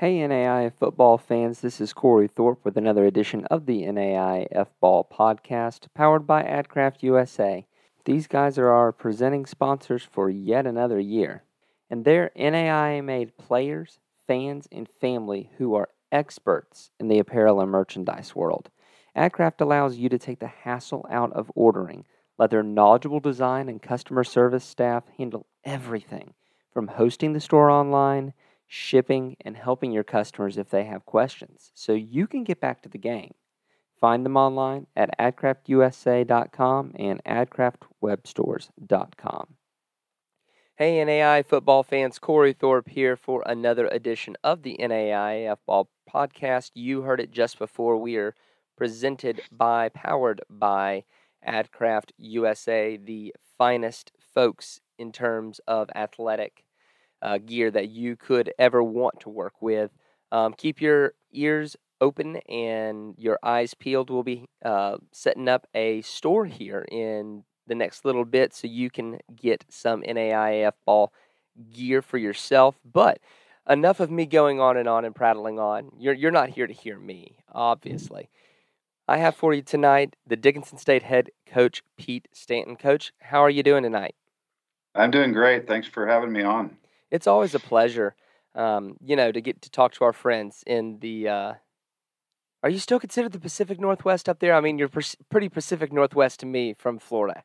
Hey NAIA football fans, this is Cory Thorpe with another edition of the NAIA F Ball podcast powered by AdCraft USA. These guys are our presenting sponsors for yet another year, and they're NAIA made players, fans, and family who are experts in the apparel and merchandise world. AdCraft allows you to take the hassle out of ordering. Let their knowledgeable design and customer service staff handle everything from hosting the store online shipping, and helping your customers if they have questions so you can get back to the game. Find them online at adcraftusa.com and adcraftwebstores.com. Hey, NAIA football fans, Cory Thorpe here for another edition of the NAIA F Ball podcast. You heard it just before. We are presented by, powered by AdCraft USA, the finest folks in terms of athletic uh, gear that you could ever want to work with. Um, keep your ears open and your eyes peeled. We'll be uh, setting up a store here in the next little bit so you can get some NAIAF ball gear for yourself. But enough of me going on and on and prattling on. You're, you're not here to hear me, obviously. I have for you tonight the Dickinson State head coach, Pete Stanton. Coach, how are you doing tonight? I'm doing great. Thanks for having me on it's always a pleasure, um, you know, to get to talk to our friends in the. Uh, are you still considered the Pacific Northwest up there? I mean, you're pretty Pacific Northwest to me from Florida.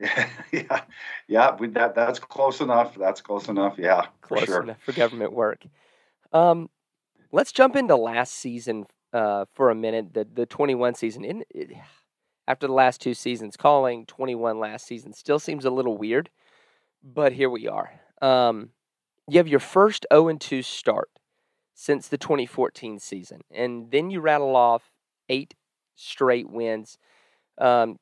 Yeah, yeah. We, that that's close enough. That's close enough. Yeah, close sure. enough for government work. Um, let's jump into last season uh, for a minute. The the 21 season. In, it, after the last two seasons, calling 21 last season still seems a little weird, but here we are. Um, you have your first 0 2 start since the 2014 season, and then you rattle off eight straight wins. Um,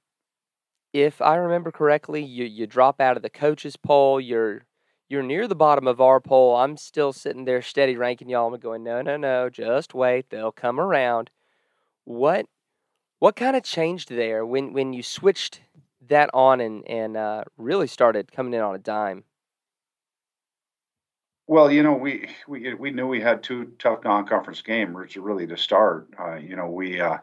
if I remember correctly, you, you drop out of the coaches poll. You're you're near the bottom of our poll. I'm still sitting there steady ranking y'all. I'm going, no, no, no, just wait. They'll come around. What what kind of changed there when when you switched that on and and uh, really started coming in on a dime? Well, you know, we we we knew we had two tough non-conference games really to start. Uh, you know, we uh,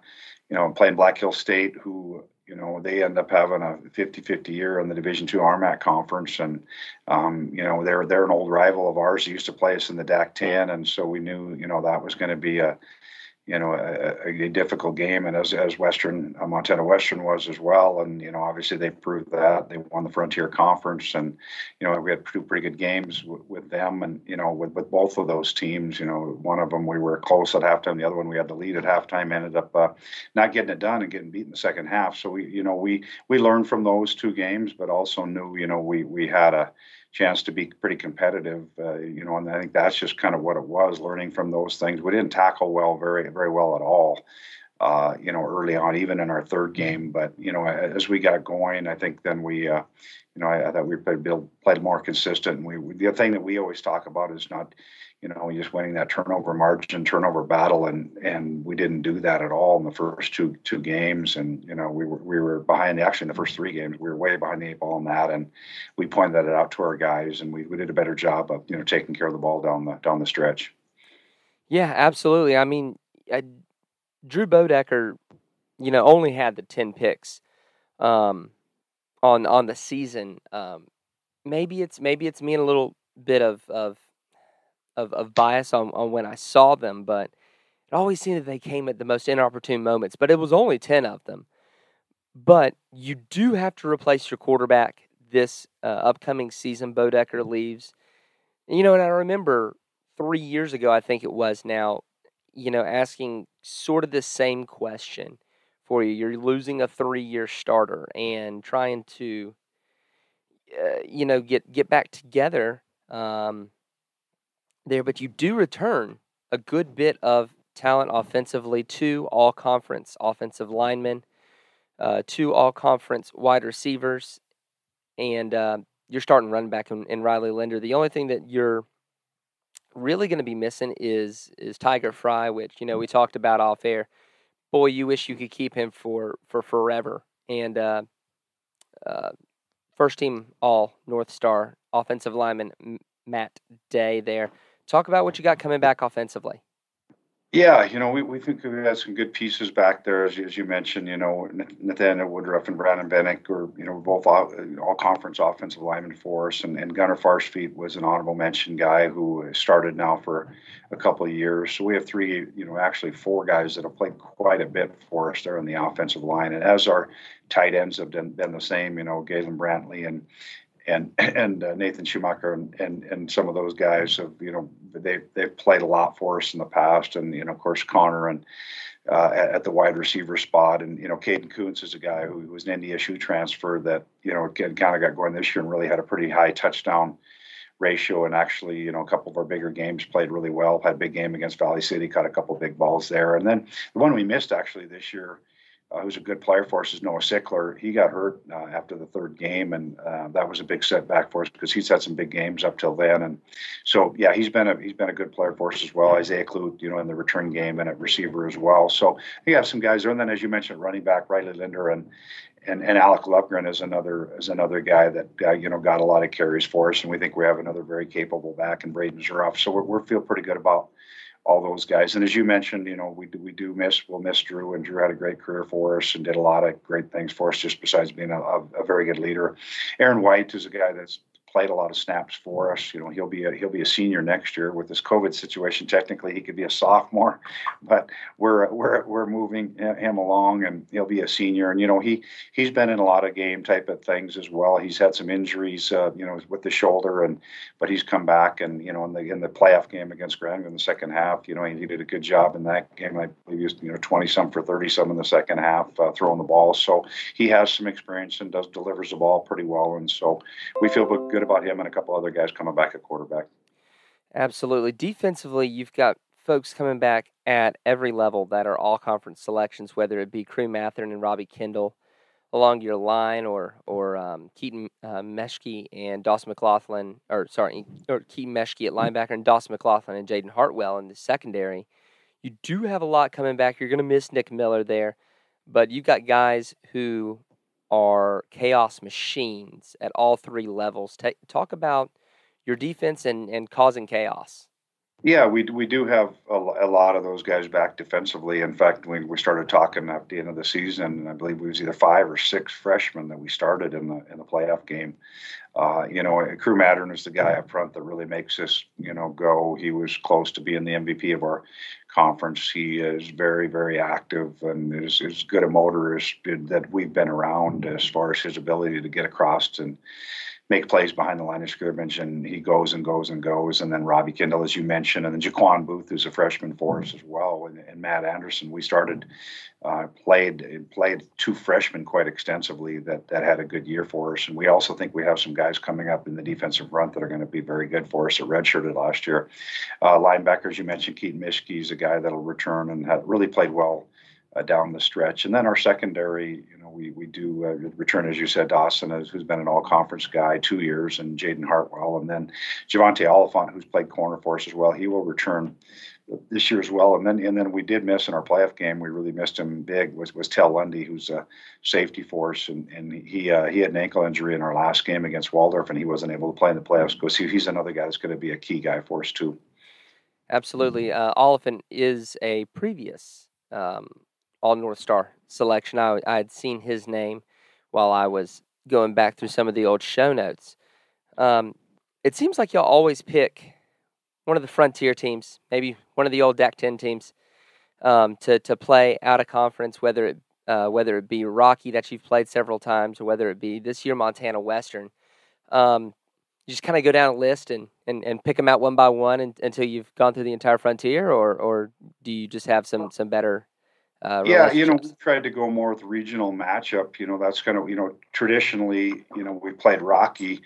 you know playing Black Hills State, who you know they end up having a 50-50 year in the Division Two RMAC conference, and um, you know they're they're an old rival of ours. They used to play us in the DAC 10, and so we knew you know that was going to be a you know, a, a, difficult game, and as as Western uh, Montana Western was as well, and you know, obviously they proved that they won the Frontier Conference, and you know, we had two pretty good games w- with them, and you know, with with both of those teams, you know, one of them we were close at halftime, the other one we had the lead at halftime, ended up uh, not getting it done and getting beat in the second half. So we, you know, we we learned from those two games, but also knew, you know, we we had a chance to be pretty competitive, uh, you know, and I think that's just kind of what it was, learning from those things. We didn't tackle well, very, very well at all, uh, you know, early on, even in our third game. But, you know, as we got going, I think then we, uh, you know, I, I thought we played, played more consistent. And we, the thing that we always talk about is not, you know, just winning that turnover margin, turnover battle, and and we didn't do that at all in the first two two games. And you know, we were we were behind. Actually, in the first three games, we were way behind the eight ball on that, and we pointed that out to our guys, and we, we did a better job of you know taking care of the ball down the down the stretch. Yeah, absolutely. I mean, I, Drew Bodecker, you know, only had the ten picks um, on on the season. Um, maybe it's maybe it's me and a little bit of of of, of bias on, on when I saw them, but it always seemed that they came at the most inopportune moments. But it was only 10 of them. But you do have to replace your quarterback this uh, upcoming season. Bodecker leaves. You know, and I remember three years ago, I think it was now, you know, asking sort of the same question for you. You're losing a three year starter and trying to, uh, you know, get, get back together. Um, there, but you do return a good bit of talent offensively. Two all conference offensive linemen, uh, two all conference wide receivers, and uh, you're starting running back in, in Riley Linder. The only thing that you're really going to be missing is is Tiger Fry, which you know we talked about off air. Boy, you wish you could keep him for for forever. And uh, uh, first team All North Star offensive lineman Matt Day there talk about what you got coming back offensively. Yeah, you know, we, we think we had some good pieces back there, as, as you mentioned. You know, Nathaniel Woodruff and Brandon Bennick are, you know, both all, all conference offensive linemen for us. And, and Gunnar Farsfeet was an honorable mention guy who started now for a couple of years. So we have three, you know, actually four guys that have played quite a bit for us there on the offensive line. And as our tight ends have been, been the same, you know, Galen Brantley and and and uh, Nathan Schumacher and, and and some of those guys have you know they they've played a lot for us in the past. And you know of course Connor and uh, at, at, the wide receiver spot. And you know Caden Koontz is a guy who, who was an NDSU transfer that you know kind of got going this year and really had a pretty high touchdown ratio. And actually you know a couple of our bigger games played really well. Had a big game against Valley City caught a couple big balls there. And then the one we missed actually this year uh, who's a good player for us, is Noah Sickler. He got hurt uh, after the third game, and uh, that was a big setback for us because he's had some big games up till then. And so, yeah, he's been a he's been a good player for us as well. Isaiah Clute, you know, in the return game and at receiver as well. So you have some guys there, and then as you mentioned, running back Riley Linder and and, and Alec Lovegren is another is another guy that uh, you know got a lot of carries for us, and we think we have another very capable back in Braden Zuroff. So we feel pretty good about all those guys. And as you mentioned, you know, we do, we do miss, we'll miss Drew, and Drew had a great career for us and did a lot of great things for us, just besides being a, a, very good leader. Aaron White is a guy that's played a lot of snaps for us. You know, he'll be a, he'll be a senior next year with this COVID situation. Technically, he could be a sophomore, but we're we're we're moving him along, and he'll be a senior. And you know, he he's been in a lot of game type of things as well. He's had some injuries, uh, you know, with the shoulder, and but he's come back. And you know, in the in the playoff game against Grandview in the second half, you know, he did a good job in that game. I believe he was you know twenty some for thirty some in the second half, uh, throwing the ball. So he has some experience and does delivers the ball pretty well. And so we feel good about him and a couple other guys coming back at quarterback. Absolutely. Defensively, you've got folks coming back at every level that are all conference selections, whether it be Crew Mathern and Robbie Kendall along your line, or or um, Keaton uh, Meshke and Dawson McLaughlin, or sorry, or Keaton Meshke at linebacker and Dawson McLaughlin and Jaden Hartwell in the secondary. You do have a lot coming back. You're going to miss Nick Miller there, but you've got guys who are chaos machines at all three levels. Ta- talk about your defense and, and causing chaos. Yeah, we we do have a, a, lot of those guys back defensively. In fact, when we started talking at the end of the season, and I believe it was either five or six freshmen that we started in the in the playoff game. Uh, you know, Crew Mathern is the guy up front that really makes us, you know, go. He was close to being the MVP of our conference. He is very, very active and is as good a motorist that we've been around as far as his ability to get across and make plays behind the line of scrimmage, and he goes and goes and goes. And then Robbie Kendall, as you mentioned, and then Jaquan Booth, who's a freshman for us as well, and, and Matt Anderson. We started uh, played played two freshmen quite extensively that that had a good year for us, and we also think we have some guys coming up in the defensive front that are going to be very good for us. That redshirted last year, uh, linebackers. You mentioned Keaton Mishke is a guy that'll return and had really played well uh, down the stretch. And then our secondary, you know, we we do uh, return, as you said, Dawson, who's been an all-conference guy two years, and Jaden Hartwell, and then Javante Oliphant, who's played corner for us as well. He will return this year as well. And then and then we did miss in our playoff game. We really missed him big. Was was Tell Lundy, who's a safety for us, and and he uh, he had an ankle injury in our last game against Waldorf, and he wasn't able to play in the playoffs. Because he's another guy that's going to be a key guy for us too. Absolutely, uh, Oliphant is a previous um, all North Star selection. I, I had seen his name while I was going back through some of the old show notes. Um, it seems like y'all always pick one of the frontier teams, maybe one of the old DAC 10 teams, um, to, to play out of conference, whether it, uh, whether it be Rocky that you've played several times or whether it be this year Montana Western. Um, you just kind of go down a list and, and, and pick them out one by one and, until you've gone through the entire frontier, or, or do you just have some, some better uh, yeah, you know, we tried to go more with regional matchup. You know, that's kind of you know traditionally, you know, we played Rocky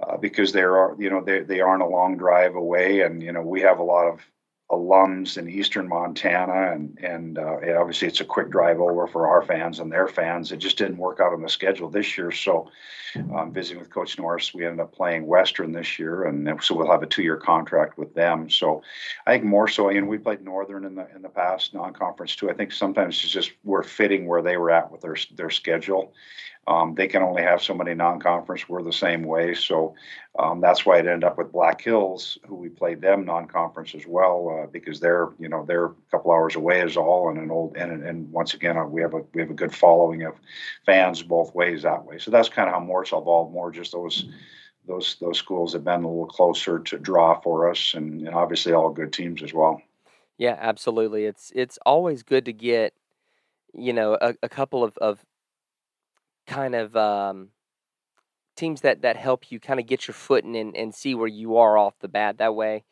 uh, because there are you know they they aren't a long drive away, and you know we have a lot of alums in eastern Montana, and and uh, obviously it's a quick drive over for our fans and their fans. It just didn't work out on the schedule this year. So, um, visiting with Coach Norris, we ended up playing Western this year, and so we'll have a two-year contract with them. So, I think more so, and we played Northern in the in the past non-conference too. I think sometimes it's just we're fitting where they were at with their their schedule. Um, they can only have so many non-conference. We're the same way, so um, that's why it ended up with Black Hills, who we played them non-conference as well, uh, because they're you know they're a couple hours away is all, and an old and and once again uh, we have a we have a good following of fans both ways that way. So that's kind of how Mort's evolved. More just those those those schools have been a little closer to draw for us, and, and obviously all good teams as well. Yeah, absolutely. It's it's always good to get you know a, a couple of, of kind of um, teams that that help you kind of get your footing and, and see where you are off the bat. That way,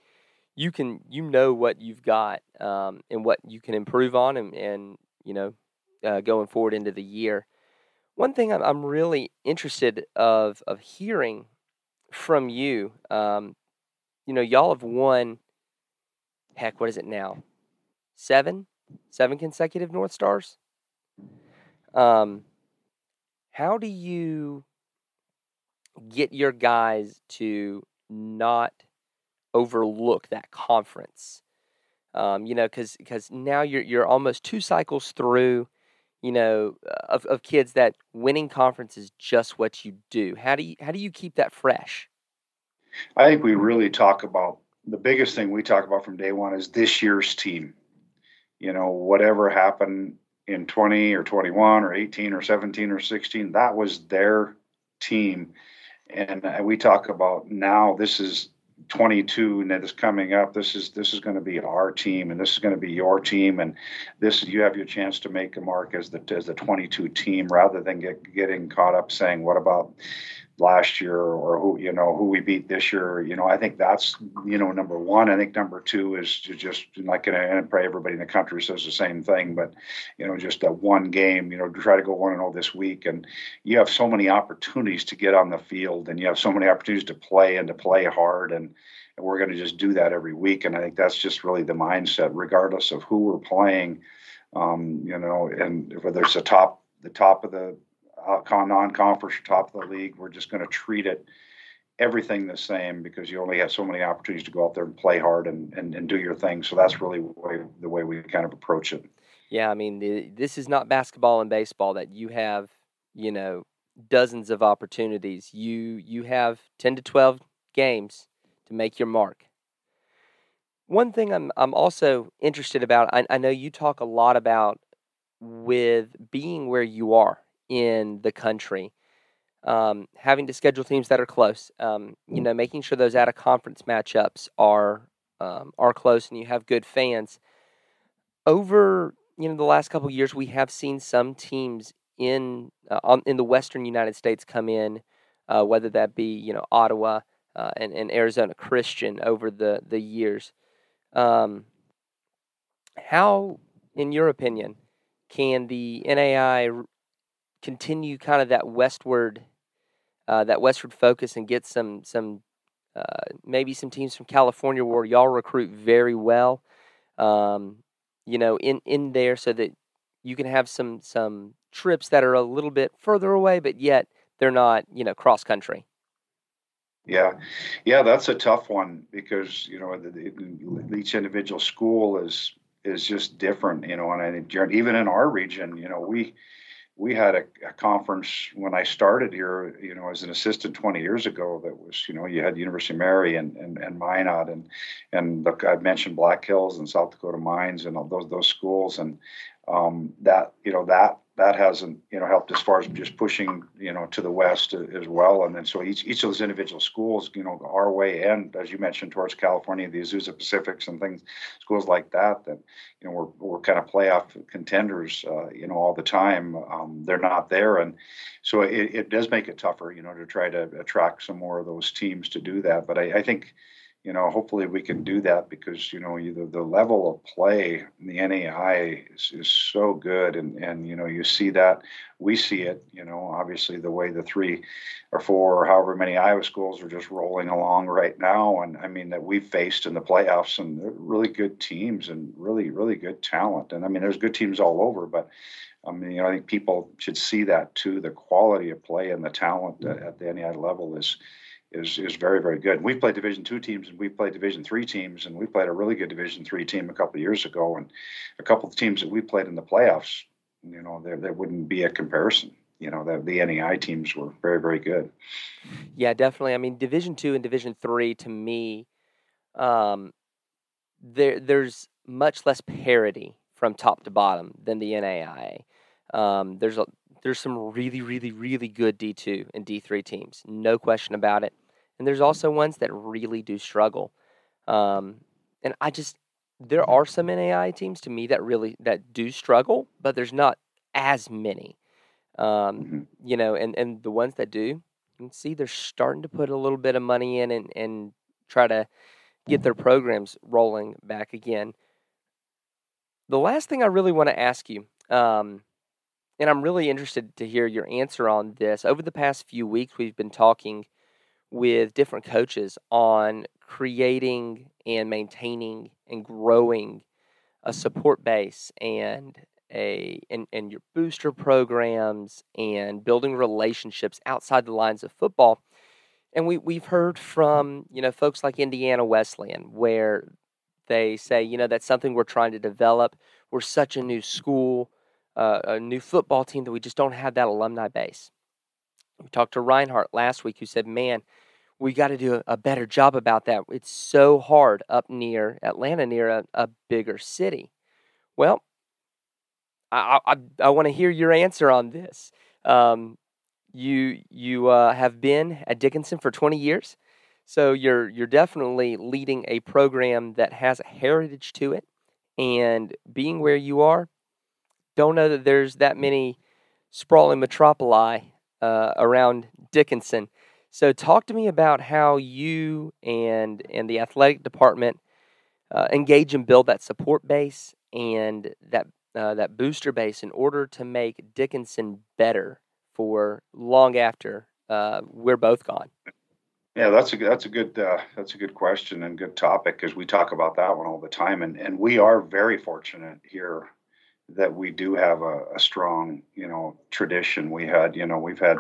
you can you know what you've got um, and what you can improve on, and, and you know uh, going forward into the year. One thing I'm, I'm really interested of of hearing from you, um, you know, y'all have won. Heck, what is it now? Seven, seven consecutive North Stars. Um, how do you get your guys to not overlook that conference? Um, you know, because because now you're you're almost two cycles through, you know, of, of kids that winning conference is just what you do. How do you how do you keep that fresh? I think we really talk about the biggest thing we talk about from day one is this year's team. You know, whatever happened in 20 or 21 or 18 or 17 or 16 that was their team. And uh, we talk about now this is 22 and that is coming up. This is this is going to be our team and this is going to be your team and this you have your chance to make a mark as the as the 22 team rather than get getting caught up saying what about last year or who you know who we beat this year you know i think that's you know number one. I think number two is to just like and pray everybody in the country says the same thing but you know just a one game you know try to go one and all this week. And you have so many opportunities to get on the field and you have so many opportunities to play and to play hard. And, and we're going to just do that every week. And i think that's just really the mindset regardless of who we're playing um, you know and whether it's the top the top of the Uh, non-conference or top of the league. We're just going to treat it everything the same because you only have so many opportunities to go out there and play hard and, and, and do your thing. So that's really way, the way we kind of approach it. Yeah, I mean, the, this is not basketball and baseball that you have, you know, dozens of opportunities. You you have 10 to 12 games to make your mark. One thing I'm I'm also interested about, I, I know you talk a lot about with being where you are in the country. Um, having to schedule teams that are close, um, you know, making sure those out of conference matchups are um, are close and you have good fans. Over you know the last couple years, we have seen some teams in uh, on, in the Western United States come in, uh, whether that be you know Ottawa uh, and, and Arizona Christian over the the years. Um, how, in your opinion, can the NAIA continue kind of that westward uh, that westward focus and get some some uh, maybe some teams from California where y'all recruit very well, um, you know, in in there so that you can have some some trips that are a little bit further away, but yet they're not you know cross country. Yeah, yeah, that's a tough one because you know the, the, each individual school is is just different, you know, and I even in our region, you know, we we had a, a, conference when I started here, you know, as an assistant 20 years ago. That was, you know, you had University of Mary and and, and Minot, and and look, I mentioned Black Hills and South Dakota Mines and all those those schools, and um, that you know that that hasn't you know helped as far as just pushing you know to the west as well. And then so each each of those individual schools you know our way and as you mentioned towards california the azusa pacifics and things schools like that that you know we're, we're kind of playoff contenders uh, you know all the time. Um, they're not there. And so it, it does make it tougher you know to try to attract some more of those teams to do that. But i, I think you know, hopefully we can do that because you know the, the level of play in the NAIA is, is so good, and and you know you see that we see it. You know, obviously the way the three or four or however many Iowa schools are just rolling along right now, and I mean that we've faced in the playoffs and really good teams and really really good talent, and I mean there's good teams all over, but I mean, you know, I think people should see that too. The quality of play and the talent at the NAIA level is is is very very good. We've played Division two teams and we've played Division three teams, and we played a really good Division three team a couple years ago, and a couple of teams that we played in the playoffs. You know, there there wouldn't be a comparison. you know the, the NAIA teams were very very good. Yeah, definitely. I mean, Division two and Division three to me, um, there there's much less parity from top to bottom than the NAIA. Um, there's a there's some really really really good D two and D three teams, no question about it. And there's also ones that really do struggle. Um, and I just there are some NAIA teams to me that really that do struggle, but there's not as many. Um, mm-hmm. You know, and, and the ones that do, you can see they're starting to put a little bit of money in and, and try to get their programs rolling back again. The last thing I really want to ask you, um, and I'm really interested to hear your answer on this. Over the past few weeks, we've been talking with different coaches on creating and maintaining and growing a support base and a and, and your booster programs and building relationships outside the lines of football. And we, we've heard from, you know, folks like Indiana Wesleyan where they say, you know, that's something we're trying to develop. We're such a new school, uh, a new football team that we just don't have that alumni base. We talked to Reinhardt last week who said, man, we got to do a better job about that. It's so hard up near Atlanta, near a, a bigger city. Well, I, I, I want to hear your answer on this. Um, you you uh, have been at Dickinson for 20 years, so you're you're definitely leading a program that has a heritage to it, and being where you are, don't know that there's that many sprawling metropoli uh, around Dickinson. So talk to me about how you and and the athletic department uh, engage and build that support base and that uh, that booster base in order to make Dickinson better for long after uh, we're both gone? Yeah, that's a that's a good uh, that's a good question and good topic because we talk about that one all the time, and and we are very fortunate here that we do have a, a strong you know tradition. We had you know we've had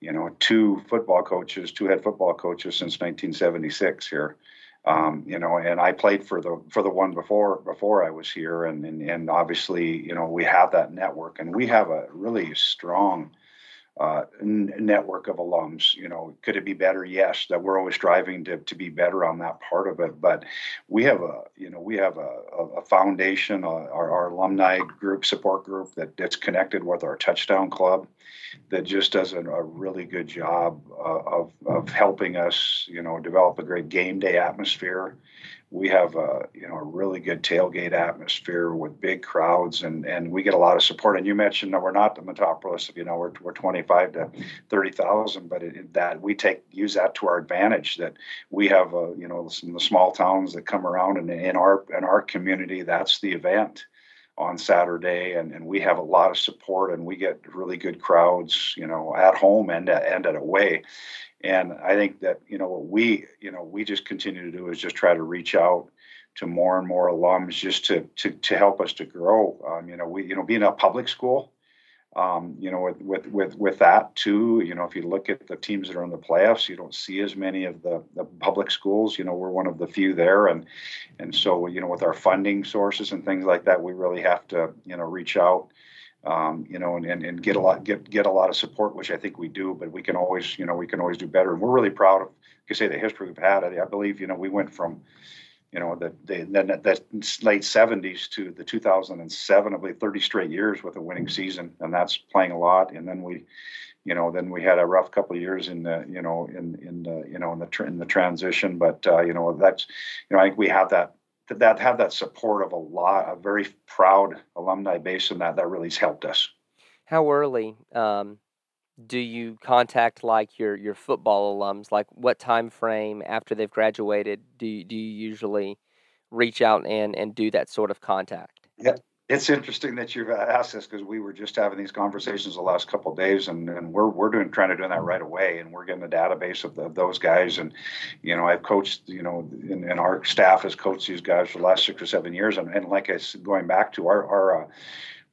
you know two football coaches, two head football coaches since 1976 here. Um, you know, and I played for the for the one before before I was here, and, and and obviously, you know, we have that network, and we have a really strong uh, n- network of alums. You know, could it be better? Yes, that we're always striving to, to be better on that part of it. But we have a, you know, we have a, a foundation, uh, our, our, alumni group, support group that, that's connected with our touchdown club that just does a, a really good job uh, of, of helping us, you know, develop a great game day atmosphere we have a you know a really good tailgate atmosphere with big crowds and and we get a lot of support and you mentioned that we're not the metropolis you know we're, we're 25 to 30,000 but it, that we take use that to our advantage that we have a, you know some the small towns that come around and in our in our community that's the event on Saturday, and, and we have a lot of support, and we get really good crowds, you know, at home and and at away. And I think that you know what we you know we just continue to do is just try to reach out to more and more alums just to to to help us to grow. Um, you know, we you know being a public school, um, you know, with, with with with that too. You know, if you look at the teams that are in the playoffs, you don't see as many of the, the public schools. You know, we're one of the few there, and and so you know, with our funding sources and things like that, we really have to you know reach out um, you know, and, and, get a lot get get a lot of support, which I think we do. But we can always, you know, we can always do better, and we're really proud of, you say, the history we've had. I, believe, you know, we went from, you know, the the, the, the late '70s to the 2007, I believe, 30 straight years with a winning season, and that's playing a lot. And then we, you know, then we had a rough couple of years in the, you know, in in the, you know, in the in the transition. But uh, you know, that's, you know, I think we have that that have that support of a lot, a very proud alumni base, and that that really has helped us. How early um, do you contact like your your football alums? Like what time frame after they've graduated do you, do you usually reach out and and do that sort of contact? Yeah, it's interesting that you've asked this because we were just having these conversations the last couple of days, and, and we're we're doing trying to do that right away, and we're getting a database of, the, of those guys, and you know I've coached, you know, and, and, our staff has coached these guys for the last six or seven years, and, and like I said, going back to our our uh,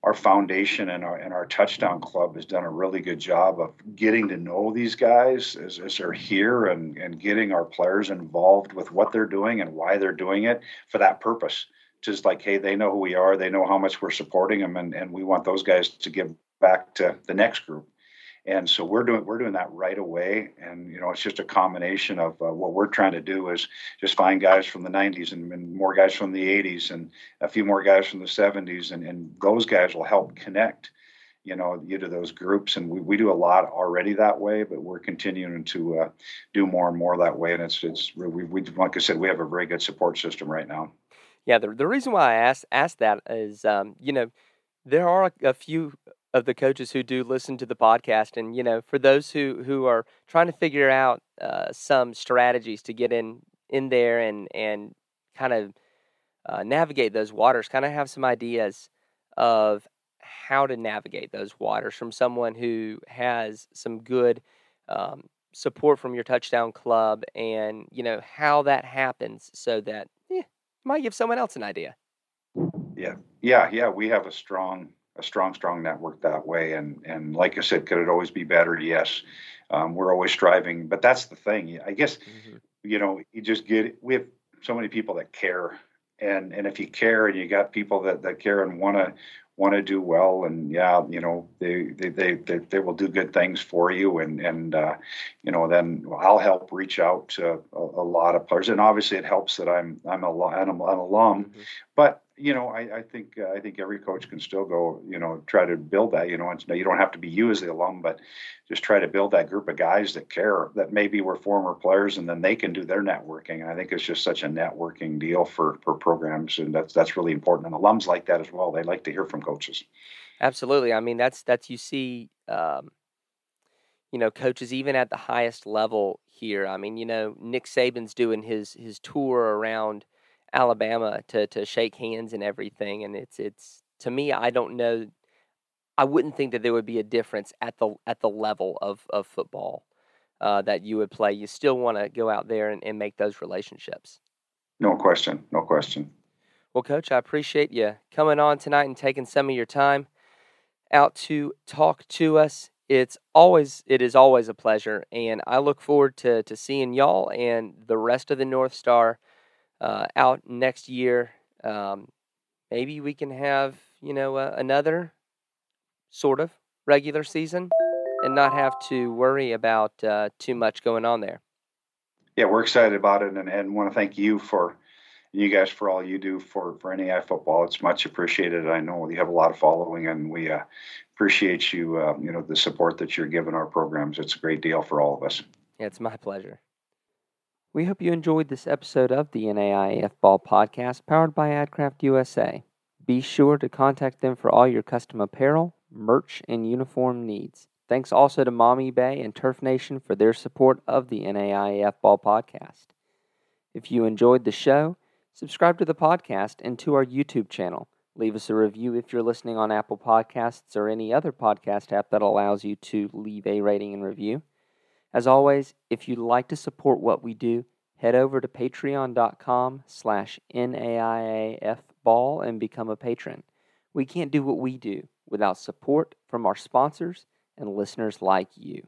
our foundation and our and our touchdown club has done a really good job of getting to know these guys as, as they're here and and getting our players involved with what they're doing and why they're doing it for that purpose just like, hey, they know who we are, they know how much we're supporting them, and, and we want those guys to give back to the next group. and so we're doing we're doing that right away. And you know it's just a combination of uh, what we're trying to do is just find guys from the 90s and, and, more guys from the 80s and a few more guys from the 70s and, and those guys will help connect you know you to those groups. And we, we do a lot already that way but we're continuing to uh, do more and more that way. And it's it's we, we like i said we have a very good support system right now yeah the, the reason why i asked asked that is um, you know there are a, a few of the coaches who do listen to the podcast and you know for those who who are trying to figure out uh, some strategies to get in in there and and kind of uh, navigate those waters kind of have some ideas of how to navigate those waters from someone who has some good um, support from your touchdown club and you know how that happens so that might give someone else an idea yeah yeah yeah we have a strong a strong, strong network that way. And and like I said, could it always be better? Yes, um, we're always striving. But that's the thing. I guess mm-hmm. you know you just get we have so many people that care, and and if you care and you got people that that care and want to want to do well and yeah you know they they, they they they will do good things for you and and uh, you know then I'll help reach out to a, a, lot of players and obviously it helps that I'm I'm a I'm an alum mm-hmm. but you know, I, I think uh, I think every coach can still go, you know, try to build that. You know, you don't have to be you as the alum, but just try to build that group of guys that care, that maybe were former players, and then they can do their networking. And I think it's just such a networking deal for for programs, and that's that's really important. And alums like that as well. They like to hear from coaches. Absolutely. I mean, that's that's you see, um, you know, coaches even at the highest level here. I mean, you know, Nick Saban's doing his his tour around Alabama to to shake hands and everything. And it's it's to me, I don't know. I wouldn't think that there would be a difference at the at the level of of football uh, that you would play. You still want to go out there and, and make those relationships. No question. No question. Well, Coach, I appreciate you coming on tonight and taking some of your time out to talk to us. It's always it is always a pleasure, and I look forward to to seeing y'all and the rest of the North Star uh, out next year. Um, maybe we can have you know uh, another sort of regular season and not have to worry about uh, too much going on there. Yeah, we're excited about it, and, and want to thank you for you guys for all you do for for NAIA football. It's much appreciated. I know you have a lot of following, and we uh, appreciate you. Uh, you know the support that you're giving our programs. It's a great deal for all of us. Yeah, it's my pleasure. We hope you enjoyed this episode of the NAIAF Ball Podcast powered by AdCraft USA. Be sure to contact them for all your custom apparel, merch, and uniform needs. Thanks also to Mommy Bay and Turf Nation for their support of the NAIAF Ball Podcast. If you enjoyed the show, subscribe to the podcast and to our YouTube channel. Leave us a review if you're listening on Apple Podcasts or any other podcast app that allows you to leave a rating and review. As always, if you'd like to support what we do, head over to patreon.com slash NAIAFball and become a patron. We can't do what we do without support from our sponsors and listeners like you.